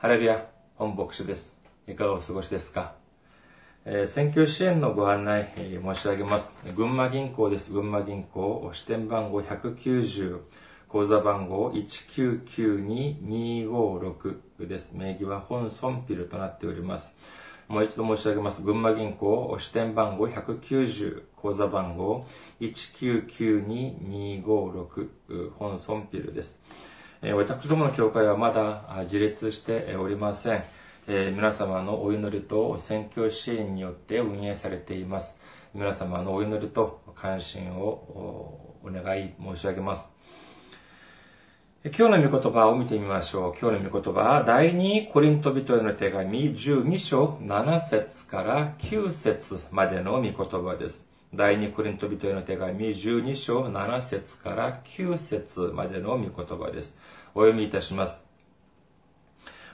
ハレルヤ、本牧師です。いかがお過ごしですか、えー選挙支援のご案内、えー申し上げます。群馬銀行です。群馬銀行、支店番号190、口座番号1992256です。名義は本村ピルとなっております。もう一度申し上げます。群馬銀行、支店番号190、口座番号1992256、本村ピルです。私どもの教会はまだ自立しておりません。皆様のお祈りと宣教支援によって運営されています。皆様のお祈りと関心をお願い申し上げます。今日の御言葉を見てみましょう。今日の御言葉は、第2コリント人への手紙12章7節から9節までの御言葉です。第2コリント人への手紙12章7節から9節までの御言葉です。お読みいたします。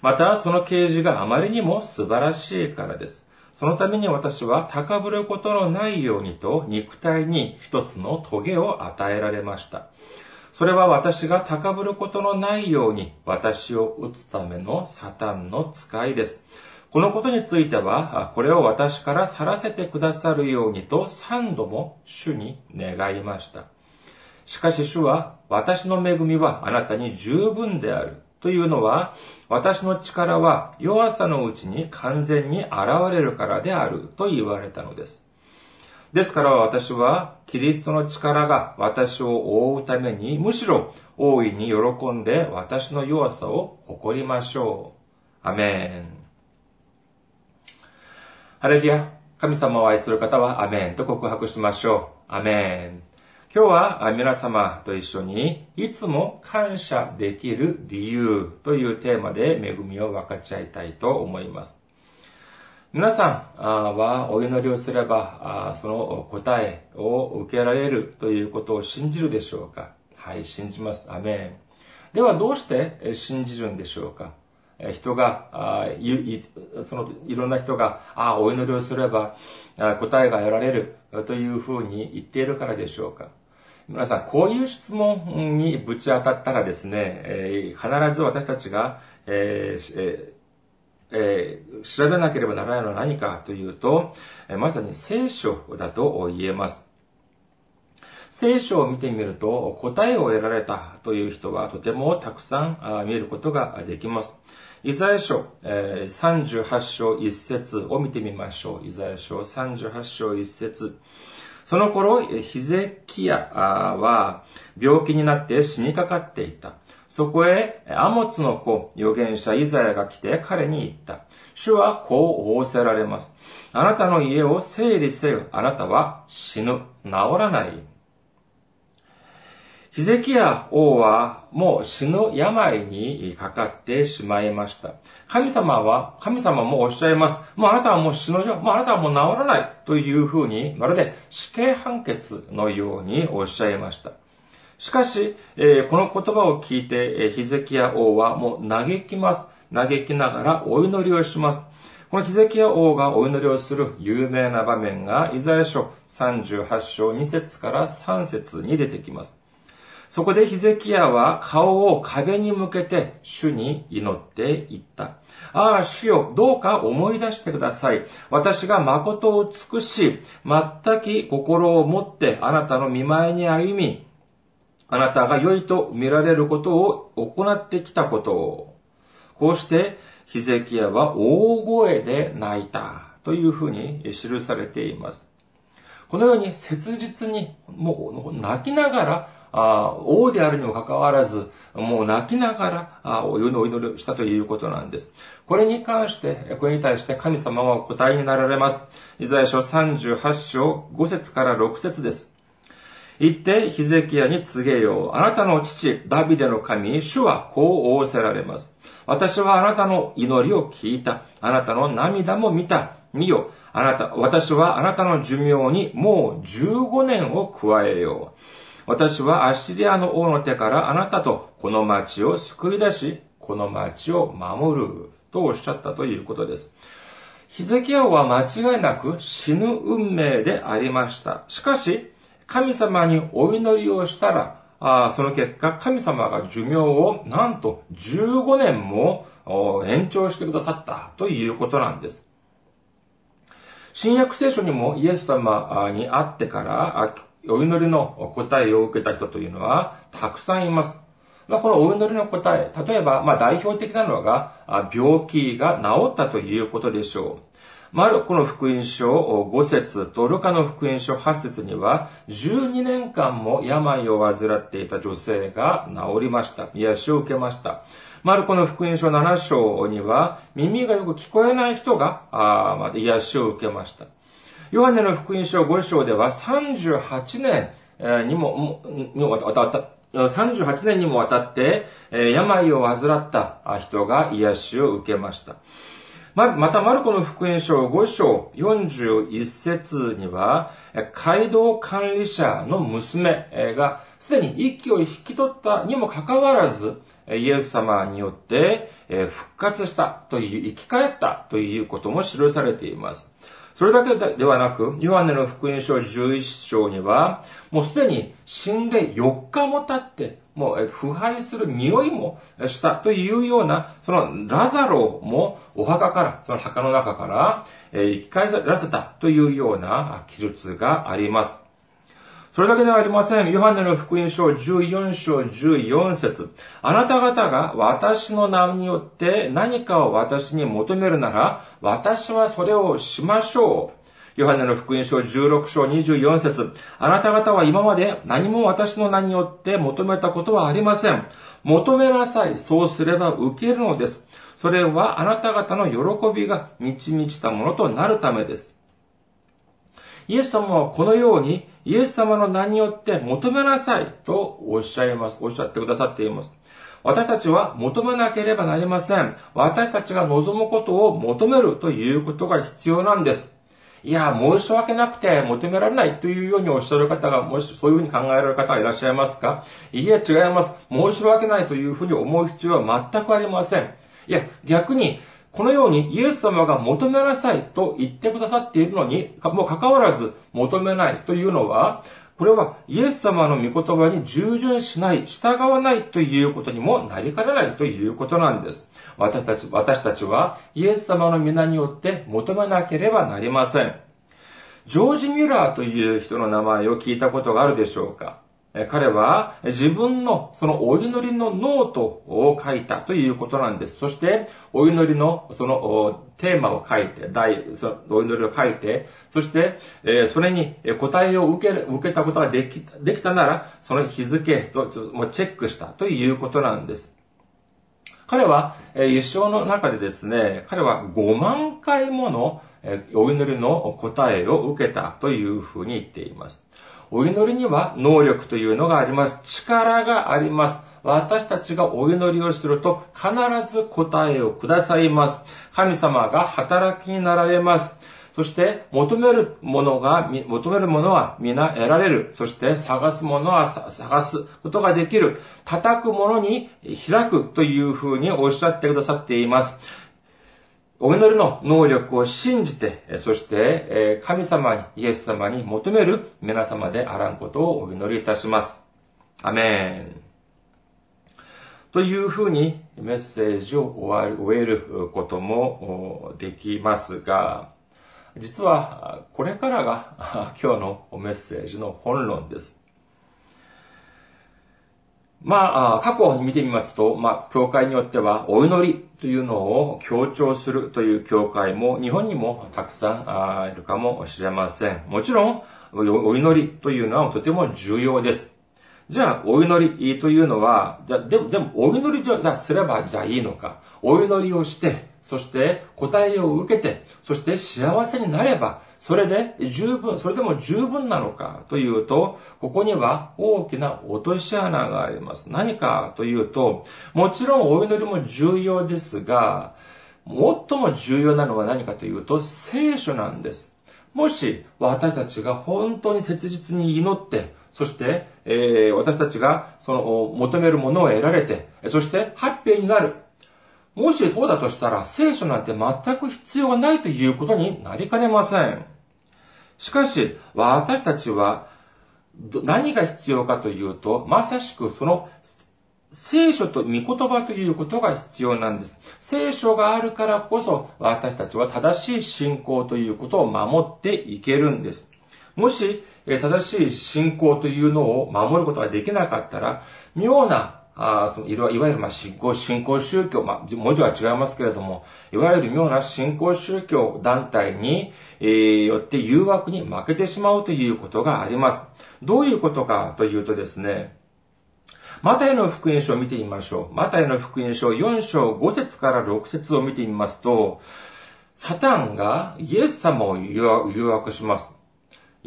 また、その啓示があまりにも素晴らしいからです。そのために私は高ぶることのないようにと肉体に一つの棘を与えられました。それは私が高ぶることのないように私を打つためのサタンの使いです。このことについては、これを私から去らせてくださるようにと三度も主に願いました。しかし主は、私の恵みはあなたに十分である。というのは、私の力は弱さのうちに完全に現れるからであると言われたのです。ですから私は、キリストの力が私を覆うために、むしろ大いに喜んで私の弱さを誇りましょう。アメン。ハレルヤ。神様を愛する方はアメンと告白しましょう。アメン。今日は皆様と一緒にいつも感謝できる理由というテーマで恵みを分かち合いたいと思います。皆さんはお祈りをすればその答えを受けられるということを信じるでしょうか？はい、信じます。アメン。ではどうして信じるんでしょうか？人が、いいそのいろんな人が、ああお祈りをすれば答えが得られるというふうに言っているからでしょうか皆さん、こういう質問にぶち当たったらですね、必ず私たちが、えーえー調べなければならないのは何かというと、まさに聖書だと言えます。聖書を見てみると答えを得られたという人はとてもたくさん見ることができます。イザヤ書38章1節を見てみましょう。イザヤ書38章1節その頃、ヒゼキヤは病気になって死にかかっていた。そこへ、アモツの子、預言者イザヤが来て彼に言った。主はこう仰せられます。あなたの家を整理せよ。あなたは死ぬ。治らない。ヒゼキヤ王はもう死ぬ病にかかってしまいました。神様は、神様もおっしゃいます。もうあなたはもう死ぬよ。もうあなたはもう治らない。というふうに、まるで死刑判決のようにおっしゃいました。しかし、えーこの言葉を聞いて、えーヒゼキヤ王はもう嘆きます。嘆きながらお祈りをします。このヒゼキヤ王がお祈りをする有名な場面が、イザヤ書38章2節から3節に出てきます。そこでヒゼキヤは顔を壁に向けて主に祈っていった。ああ、主よ、どうか思い出してください。私が誠を尽くし、全き心を持ってあなたの見前に歩み、あなたが良いと見られることを行ってきたことを。こうして、ヒゼキヤは大声で泣いたというふうに記されています。このように切実に、もう泣きながら、王であるにもかかわらず、もう泣きながら、あお祈りをしたということなんです。これに関して、これに対して神様はお答えになられます。イザヤ書38章5節から6節です。言ってヒゼキヤに告げよう。あなたの父、ダビデの神、主はこう仰せられます。私はあなたの祈りを聞いた。あなたの涙も見た。見よ。あなた、私はあなたの寿命にもう15年を加えよう。私はアッシリアの王の手からあなたとこの町を救い出し、この町を守る。とおっしゃったということです。ヒゼキヤ王は間違いなく死ぬ運命でありました。しかし、神様にお祈りをしたら、あその結果、神様が寿命をなんと15年も延長してくださったということなんです。新約聖書にもイエス様に会ってからお祈りの答えを受けた人というのはたくさんいます。まあ、このお祈りの答え、例えば、まあ、代表的なのが、病気が治ったということでしょう。マルコの福音書5節とルカの福音書8節には、12年間も病を患っていた女性が治りました。癒しを受けました。マルコの福音書7章には、耳がよく聞こえない人が、あま癒しを受けました。ヨハネの福音書5章では、38年にも、わたった、38年にもわたって、病を患った人が癒しを受けました。また、マルコの福音書5章41節には、街道管理者の娘がすでに息を引き取ったにもかかわらず、イエス様によって復活したという、生き返ったということも記されています。それだけではなく、ヨハネの福音書11章には、もうすでに死んで4日も経って、もう腐敗する匂いもしたというような、そのラザロもお墓から、その墓の中から、生き返らせたというような記述があります。それだけではありません。ヨハネの福音書14章14節あなた方が私の名によって何かを私に求めるなら、私はそれをしましょう。ヨハネの福音書16章24節あなた方は今まで何も私の名によって求めたことはありません。求めなさい。そうすれば受けるのです。それはあなた方の喜びが満ち満ちたものとなるためです。イエス様はこのようにイエス様の名によって求めなさいとおっしゃいます。おっしゃってくださっています。私たちは求めなければなりません。私たちが望むことを求めるということが必要なんです。いや、申し訳なくて求められないというようにおっしゃる方が、もしそういうふうに考えられる方がいらっしゃいますか？いえ、違います。申し訳ないというふうに思う必要は全くありません。いや、逆に、このようにイエス様が求めなさいと言ってくださっているのに、もう関わらず求めないというのは、これはイエス様の御言葉に従順しない、従わないということにもなりかねないということなんです。私たち、私たちはイエス様の皆によって求めなければなりません。ジョージ・ミュラーという人の名前を聞いたことがあるでしょうか？彼は自分のそのお祈りのノートを書いたということなんです。そして、お祈りのそのテーマを書いて、題、そのお祈りを書いて、そして、それに答えを受け受けたことができできたなら、その日付とチェックしたということなんです。彼は、一生の中でですね、彼は5万回ものお祈りの答えを受けたというふうに言っています。お祈りには能力というのがあります。力があります。私たちがお祈りをすると必ず答えをくださいます。神様が働きになられます。そして、求めるものが、求めるものは皆得られる。そして、探すものは探すことができる。叩くものに開くというふうにおっしゃってくださっています。お祈りの能力を信じて、そして、神様に、イエス様に求める皆様であらんことをお祈りいたします。アメン。というふうにメッセージを終えることもできますが、実はこれからが 今日のメッセージの本論です。まあ、過去に見てみますと、まあ、教会によっては、お祈りというのを強調するという教会も、日本にもたくさんいるかもしれません。もちろん、お祈りというのはとても重要です。じゃあ、お祈りというのは、じゃでも、でも、お祈りじゃ、じゃすれば、じゃいいのか。お祈りをして、そして答えを受けて、そして幸せになれば、それで十分、それでも十分なのかというと、ここには大きな落とし穴があります。何かというと、もちろんお祈りも重要ですが、最も重要なのは何かというと、聖書なんです。もし私たちが本当に切実に祈って、そして、えー、私たちがその求めるものを得られて、そしてハッピーになる。もしそうだとしたら、聖書なんて全く必要がないということになりかねません。しかし、私たちは、何が必要かというと、まさしくその聖書と御言葉ということが必要なんです。聖書があるからこそ私たちは正しい信仰ということを守っていけるんです。もし、正しい信仰というのを守ることができなかったら、妙なあそのいわゆる、まあ、信仰、信仰宗教、まあ、文字は違いますけれども、いわゆる妙な信仰宗教団体に、えー、よって誘惑に負けてしまうということがあります。どういうことかというとですね、マタイの福音書を見てみましょう。マタイの福音書4章5節から6節を見てみますと、サタンがイエス様を誘惑します。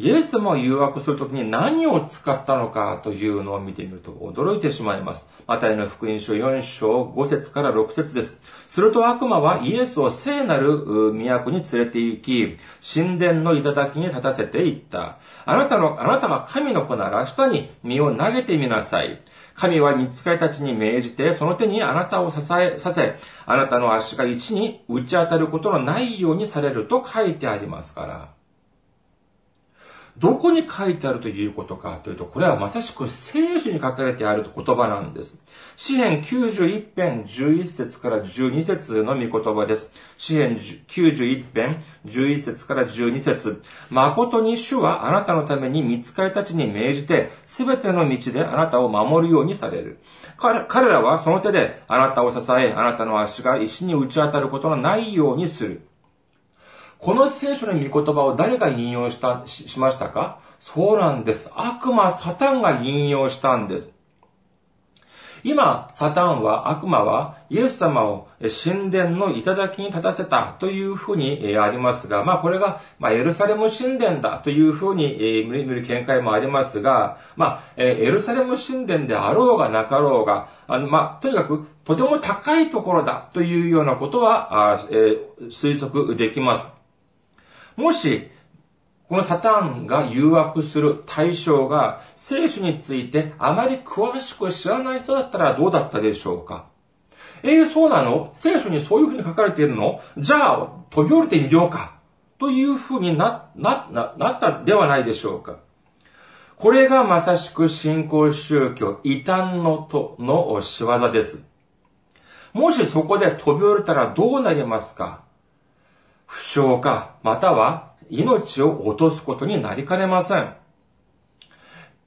イエス様を誘惑するときに何を使ったのかというのを見てみると驚いてしまいます。マタイの福音書4章5節から6節です。すると悪魔はイエスを聖なる都に連れて行き、神殿の頂に立たせていった。あなたの、あなたが神の子なら下に身を投げてみなさい。神は見つかりたちに命じて、その手にあなたを支えさせ、あなたの足が一に打ち当たることのないようにされると書いてありますから。どこに書いてあるということかというと、これはまさしく聖書に書かれてある言葉なんです。詩編91編11節から12節の御言葉です。詩編91編11節から12節誠に主はあなたのために見つかりたちに命じて、すべての道であなたを守るようにされる。彼らはその手であなたを支え、あなたの足が石に打ち当たることのないようにする。この聖書の御言葉を誰が引用したし、しましたか？そうなんです。悪魔、サタンが引用したんです。今、サタンは、悪魔は、イエス様を神殿の頂に立たせたというふうにありますが、まあこれが、まあエルサレム神殿だというふうに見る見解もありますが、まあ、エルサレム神殿であろうがなかろうが、あの、まあ、とにかくとても高いところだというようなことは、推測できます。もし、このサタンが誘惑する対象が聖書についてあまり詳しく知らない人だったらどうだったでしょうか？ええー、そうなの？聖書にそういうふうに書かれているの？じゃあ、飛び降りてみようか。というふうにな、な、な、なったではないでしょうか？これがまさしく信仰宗教、異端のとの仕業です。もしそこで飛び降りたらどうなりますか？負傷か、または命を落とすことになりかねません。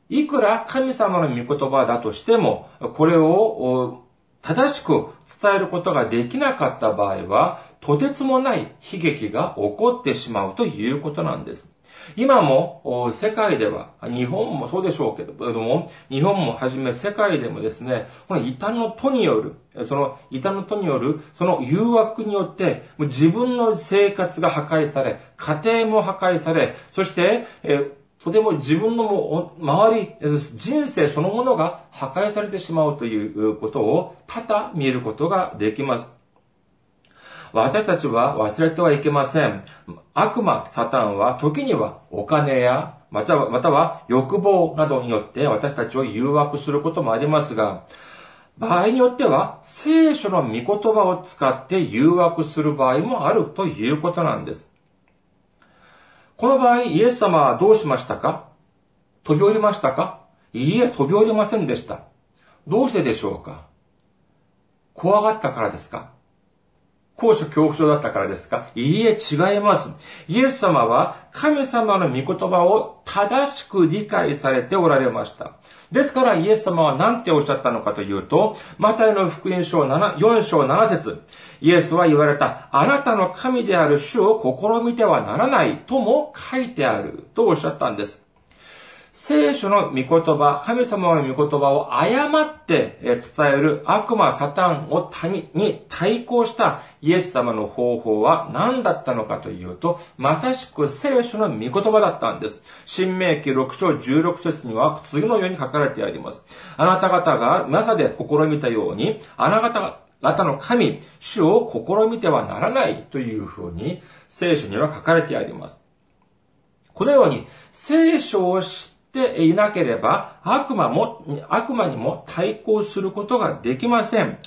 いくら神様の御言葉だとしても、これを正しく伝えることができなかった場合は、とてつもない悲劇が起こってしまうということなんです。今も世界では、日本もそうでしょうけども、日本もはじめ世界でもですね、この異端の都による、その異端の都による、その誘惑によって、自分の生活が破壊され、家庭も破壊され、そして、えとても自分の周り、人生そのものが破壊されてしまうということを多々見ることができます。私たちは忘れてはいけません。悪魔、サタンは時にはお金や、または、欲望などによって私たちを誘惑することもありますが、場合によっては聖書の御言葉を使って誘惑する場合もあるということなんです。この場合、イエス様はどうしましたか？飛び降りましたか？いいえ、飛び降りませんでした。どうしてでしょうか？怖がったからですか？高所恐怖症だったからですか？いいえ、違います。イエス様は神様の御言葉を正しく理解されておられました。ですからイエス様は何ておっしゃったのかというと、マタイの福音書7 4章7節イエスは言われた、あなたの神である主を試みてはならないとも書いてあるとおっしゃったんです。聖書の御言葉、神様の御言葉を誤って伝える悪魔サタンを谷に対抗したイエス様の方法は何だったのかというと、まさしく聖書の御言葉だったんです。新明記6章16節には次のように書かれてあります。あなた方がまで試みたように、あなた方の神、主を試みてはならないというふうに聖書には書かれてあります。このように聖書を知っていなければ、悪魔も、悪魔にも対抗することができません。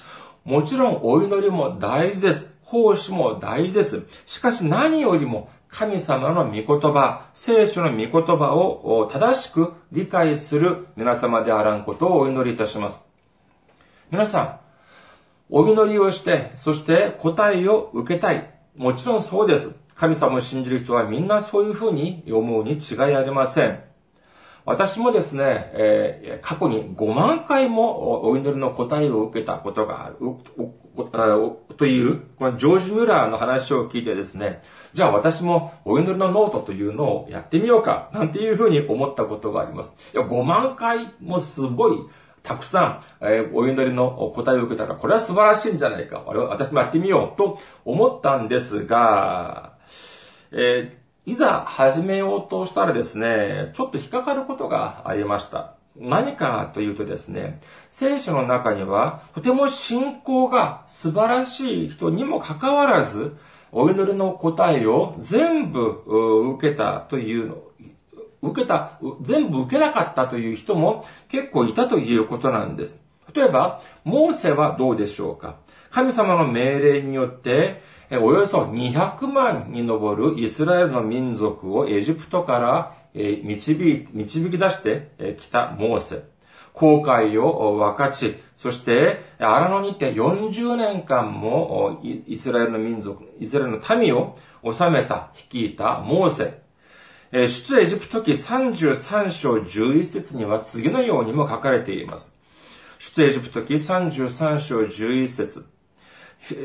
もちろんお祈りも大事です。奉仕も大事です。しかし何よりも神様の御言葉、聖書の御言葉を正しく理解する皆様であらんことをお祈りいたします。皆さん、お祈りをして、そして答えを受けたい。もちろんそうです。神様を信じる人はみんなそういうふうに思うに違いありません。私もですね、え、過去に5万回もお祈りの答えを受けたことがある、という、このジョージ・ミュラーの話を聞いてですね、じゃあ私もお祈りのノートというのをやってみようか、なんていうふうに思ったことがあります。いや、5万回もすごい、たくさん、え、お祈りの答えを受けたら、これは素晴らしいんじゃないか。私もやってみようと思ったんですが、えー、いざ始めようとしたらですね、ちょっと引っかかることがありました。何かというとですね、聖書の中には、とても信仰が素晴らしい人にもかかわらず、お祈りの答えを全部受けたというの、受けた、全部受けなかったという人も結構いたということなんです。例えば、モーセはどうでしょうか神様の命令によって、およそ200万に上るイスラエルの民族をエジプトから導導き出してきたモーセ。航海を分かち、そして、荒野にて40年間もイスラエルの民族、イスラエルの民を治めた、率いたモーセ。出エジプト記33章11節には次のようにも書かれています。出エジプト記33章11節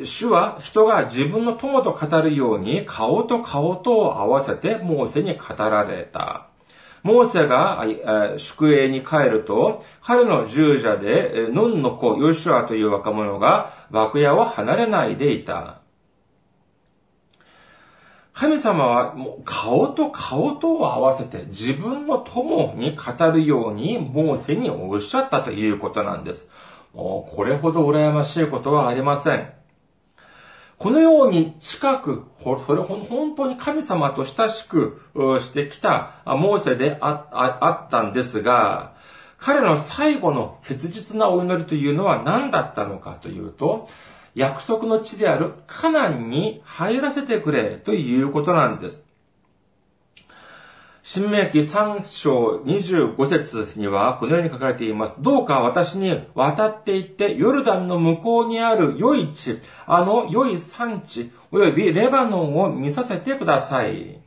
主は人が自分の友と語るように顔と顔とを合わせてモーセに語られた。モーセが宿営に帰ると、彼の従者で、ヌンの子、ヨシュアという若者が幕屋を離れないでいた。神様は顔と顔とを合わせて自分の友に語るようにモーセにおっしゃったということなんです。もうこれほど羨ましいことはありません。このように近く、それ本当に神様と親しくしてきたモーセであったんですが、彼の最後の切実なお祈りというのは何だったのかというと、約束の地であるカナンに入らせてくれということなんです。新明記3章25節にはこのように書かれています。どうか私に渡っていってヨルダンの向こうにある良い地、あの良い産地、及びレバノンを見させてください。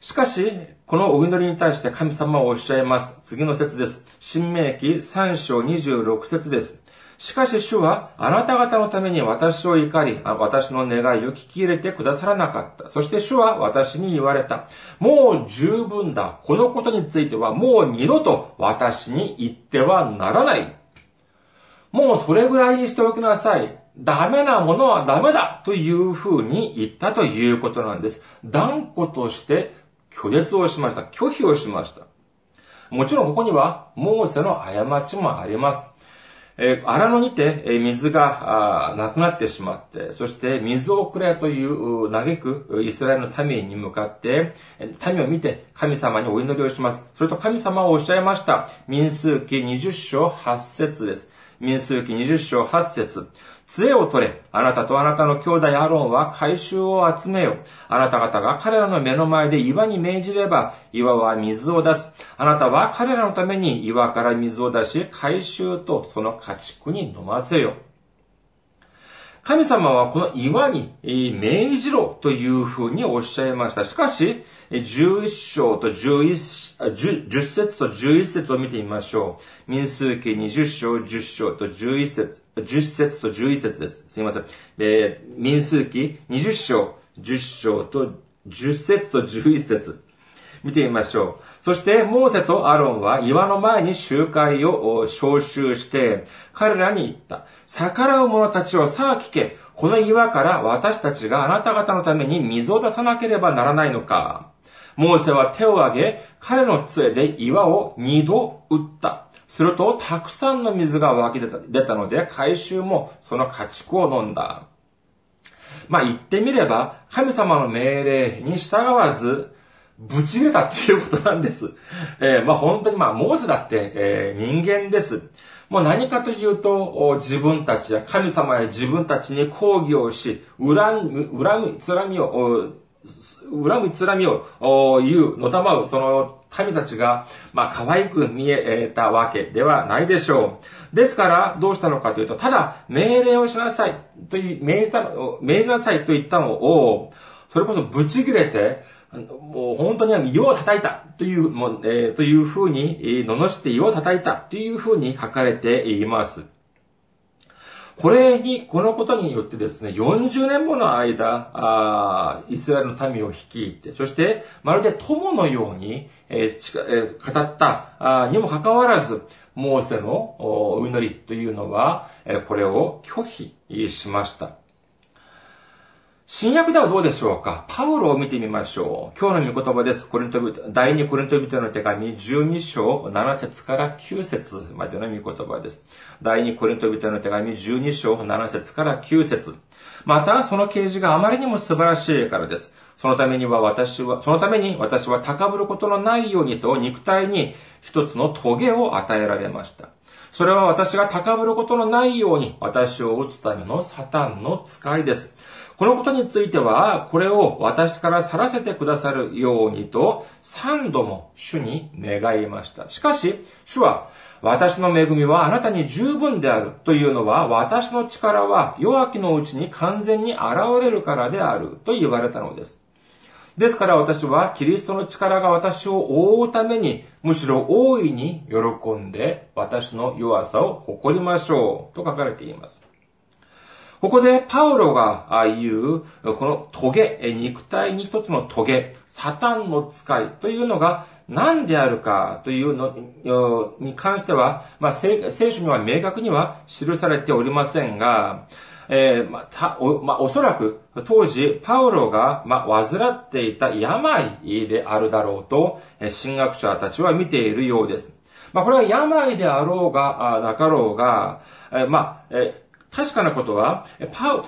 しかし、このお祈りに対して神様はおっしゃいます。次の説です。新明記3章26節です。しかし主はあなた方のために私を怒り、私の願いを聞き入れてくださらなかった。そして主は私に言われた。もう十分だ。このことについてはもう二度と私に言ってはならない。もうそれぐらいにしておきなさい。ダメなものはダメだというふうに言ったということなんです。断固として拒絶をしました。拒否をしました。もちろんここにはモーセの過ちもあります。えー、荒野にて、えー、水がなくなってしまって、そして水をくれという嘆くイスラエルの民に向かって、民を見て神様にお祈りをします。それと神様をおっしゃいました。民数記20章8節です。民数記20章8節杖を取れ。あなたとあなたの兄弟アロンは回収を集めよ。あなた方が彼らの目の前で岩に命じれば、岩は水を出す。あなたは彼らのために岩から水を出し、回収とその家畜に飲ませよ。神様はこの岩に命じろというふうにおっしゃいました。しかし、11章と11、10節と11節を見てみましょう。民数記20章、10章と11節、10節と11節です。すいません。えー、民数記20章、10章と10節と11節見てみましょう。そして、モーセとアロンは岩の前に集会を招集して、彼らに言った。逆らう者たちをさあ聞け。この岩から私たちがあなた方のために水を出さなければならないのか。モーセは手を挙げ、彼の杖で岩を二度打った。すると、たくさんの水が湧き出たので、回収もその家畜を飲んだ。まあ言ってみれば、神様の命令に従わず、ぶち切れたっていうことなんです。えー、まあ本当にまあ、モーセだって、えー、人間です。もう何かというと、自分たちや神様や自分たちに抗議をし、恨み、恨み、つらみを、恨みつらみを言う、のたまう、その民たちが、まあ、可愛く見えたわけではないでしょう。ですから、どうしたのかというと、ただ、命令をしなさい、という、命じ命じなさいと言ったのを、それこそブチ切れて、もう本当に岩を叩いたという、もうえー、というふうに、えー、罵って岩を叩いたというふうに書かれています。これに、このことによってですね、40年もの間、あイスラエルの民を率いて、そして、まるで友のように、えーえー、語ったあにもかかわらず、モーセのお祈りというのは、えー、これを拒否しました。新約ではどうでしょうか？パウロを見てみましょう。今日の御言葉です。コリント第2コリント人の手紙12章7節から9節までの御言葉です。第2コリント人の手紙12章7節から9節また、その啓示があまりにも素晴らしいからです。そのためには私は、そのために私は高ぶることのないようにと肉体に一つの棘を与えられました。それは私が高ぶることのないように私を打つためのサタンの使いです。このことについては、これを私から去らせてくださるようにと、三度も主に願いました。しかし、主は、私の恵みはあなたに十分であるというのは、私の力は弱きのうちに完全に現れるからであると言われたのです。ですから私はキリストの力が私を覆うために、むしろ大いに喜んで私の弱さを誇りましょうと書かれています。ここでパウロが言う、このトゲ、肉体に一つのトゲ、サタンの使いというのが何であるかというのに関しては、まあ、聖書には明確には記されておりませんが、えー、まあ、お、まあ、おそらく、当時、パウロが、まあ、患っていた病であるだろうと、神学者たちは見ているようです。まあ、これは病であろうが、なかろうが、えー、まあ、えー確かなことは、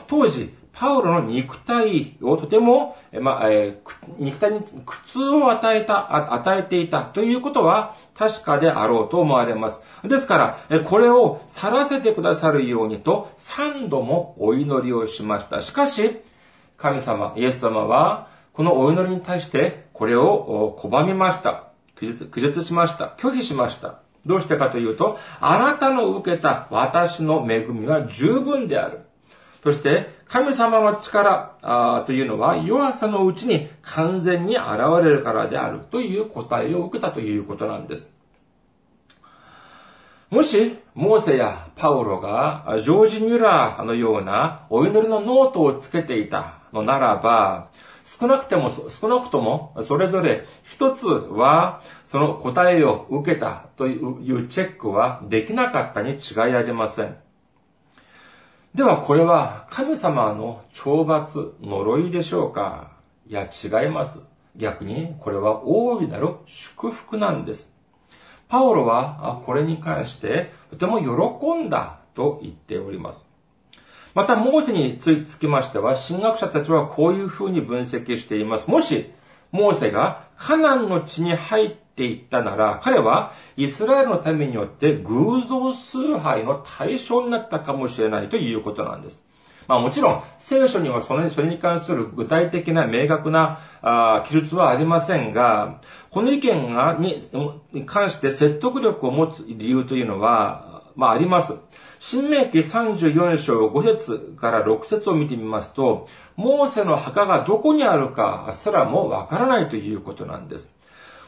当時、パウロの肉体をとても、まあ、えー、肉体に苦痛を与えた、与えていたということは確かであろうと思われます。ですから、これを去らせてくださるようにと三度もお祈りをしました。しかし、神様、イエス様は、このお祈りに対してこれを拒みました。拒絶しました。拒否しました。どうしてかというと、あなたの受けた私の恵みは十分である。そして、神様の力というのは弱さのうちに完全に現れるからであるという答えを受けたということなんです。もし、モーセやパウロがジョージ・ミュラーのようなお祈りのノートをつけていたのならば、少なくても、少なくとも、それぞれ一つは、その答えを受けたというチェックはできなかったに違いありません。ではこれは神様の懲罰、呪いでしょうか？いや違います。逆にこれは大いなる祝福なんです。パオロはこれに関してとても喜んだと言っております。また、モーセにつきましては、神学者たちはこういうふうに分析しています。もし、モーセがカナンの地に入っていったなら、彼はイスラエルの民によって偶像崇拝の対象になったかもしれないということなんです。まあもちろん、聖書にはそれに関する具体的な明確なあ記述はありませんが、この意見がに関して説得力を持つ理由というのは、まああります。新明記34章5節から6節を見てみますと、モーセの墓がどこにあるかすらもわからないということなんです。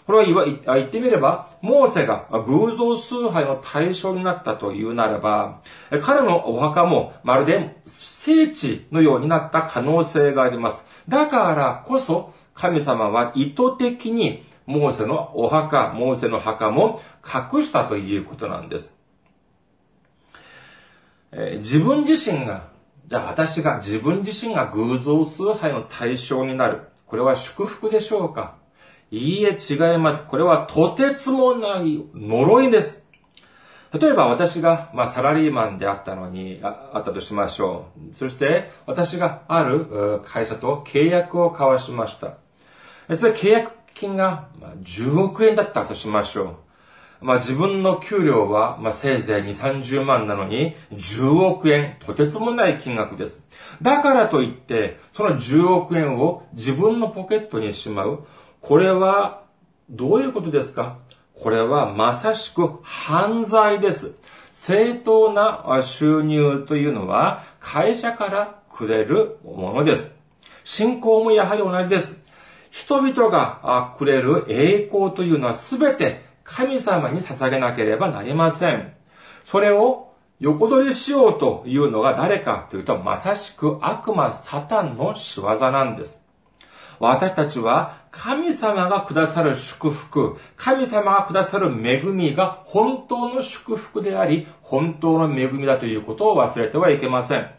これは言言ってみれば、モーセが偶像崇拝の対象になったというならば、彼のお墓もまるで聖地のようになった可能性があります。だからこそ、神様は意図的にモーセのお墓、モーセの墓も隠したということなんです。えー、自分自身が、じゃあ私が自分自身が偶像崇拝の対象になる。これは祝福でしょうか？いいえ、違います。これはとてつもない呪いです。例えば私が、まあ、サラリーマンであったのに、ああったとしましょう。そして、私がある会社と契約を交わしました。それ契約金が10億円だったとしましょう。まあ自分の給料は、まあせいぜい2、30万なのに、10億円、とてつもない金額です。だからといって、その10億円を自分のポケットにしまう。これは、どういうことですか？これはまさしく犯罪です。正当な収入というのは会社からくれるものです。信仰もやはり同じです。人々がくれる栄光というのは全て神様に捧げなければなりません。それを横取りしようというのが誰かというと、まさしく悪魔サタンの仕業なんです。私たちは神様がくださる祝福、神様がくださる恵みが本当の祝福であり、本当の恵みだということを忘れてはいけません。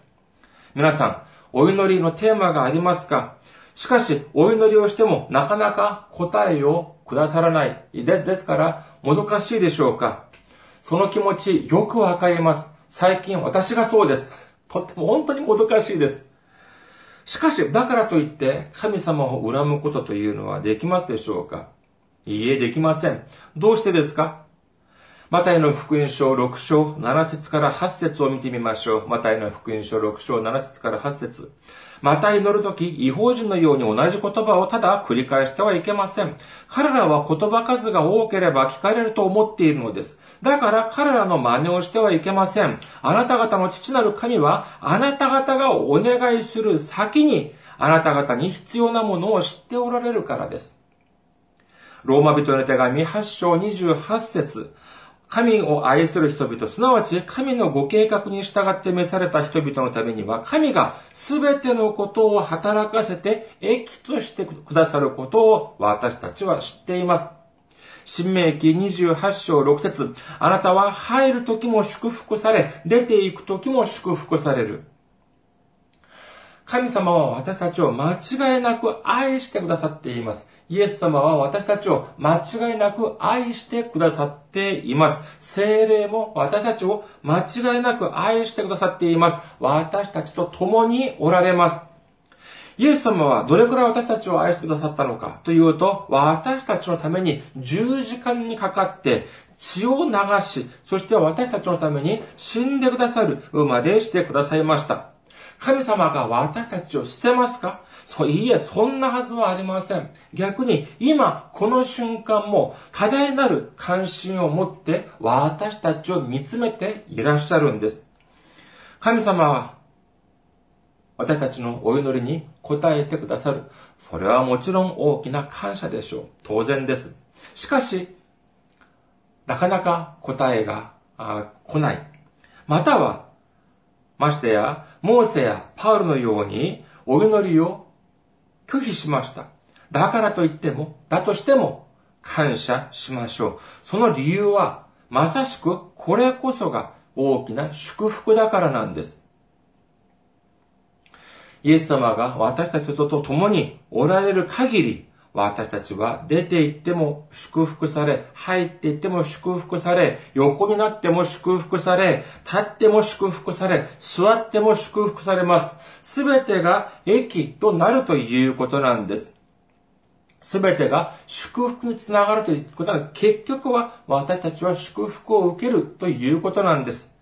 皆さん、お祈りのテーマがありますか？しかし、お祈りをしてもなかなか答えをくださらない。でですから、もどかしいでしょうかその気持ち、よくわかります。最近私がそうです。とっても本当にもどかしいです。しかし、だからといって、神様を恨むことというのはできますでしょうかいいえ、できません。どうしてですかマタイの福音書6章7節から8節を見てみましょう。マタイの福音書6章7節から8節また祈るとき、違法人のように同じ言葉をただ繰り返してはいけません。彼らは言葉数が多ければ聞かれると思っているのです。だから彼らの真似をしてはいけません。あなた方の父なる神は、あなた方がお願いする先に、あなた方に必要なものを知っておられるからです。ローマ人の手紙8章28節神を愛する人々、すなわち神のご計画に従って召された人々のためには、神が全てのことを働かせて益としてくださることを私たちは知っています。新明記28章6節あなたは入る時も祝福され、出ていく時も祝福される。神様は私たちを間違いなく愛してくださっています。イエス様は私たちを間違いなく愛してくださっています。精霊も私たちを間違いなく愛してくださっています。私たちと共におられます。イエス様はどれくらい私たちを愛してくださったのかというと、私たちのために十字架にかかって血を流し、そして私たちのために死んでくださるまでしてくださいました。神様が私たちを捨てますか？そう、いいえ、そんなはずはありません。逆に、今、この瞬間も、多大なる関心を持って、私たちを見つめていらっしゃるんです。神様は、私たちのお祈りに応えてくださる。それはもちろん大きな感謝でしょう。当然です。しかし、なかなか答えが来ない。または、ましてや、モーセやパウルのようにお祈りを拒否しました。だからといっても、だとしても、感謝しましょう。その理由は、まさしくこれこそが大きな祝福だからなんです。イエス様が私たちと共におられる限り、私たちは出て行っても祝福され、入って行っても祝福され、横になっても祝福され、立っても祝福され、座っても祝福されます。すべてが益となるということなんです。すべてが祝福につながるということは、結局は私たちは祝福を受けるということなんです。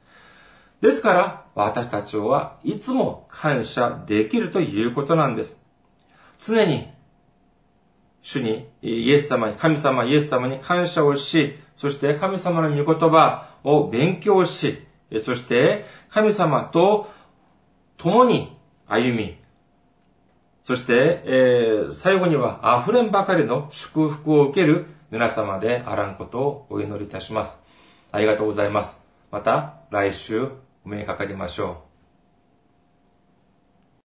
ですから、私たちはいつも感謝できるということなんです。常に主に、イエス様に、神様イエス様に感謝をし、そして神様の御言葉を勉強し、そして神様と共に歩み、そして、えー、最後には溢れんばかりの祝福を受ける皆様であらんことをお祈りいたします。ありがとうございます。また来週お目にかかりましょう。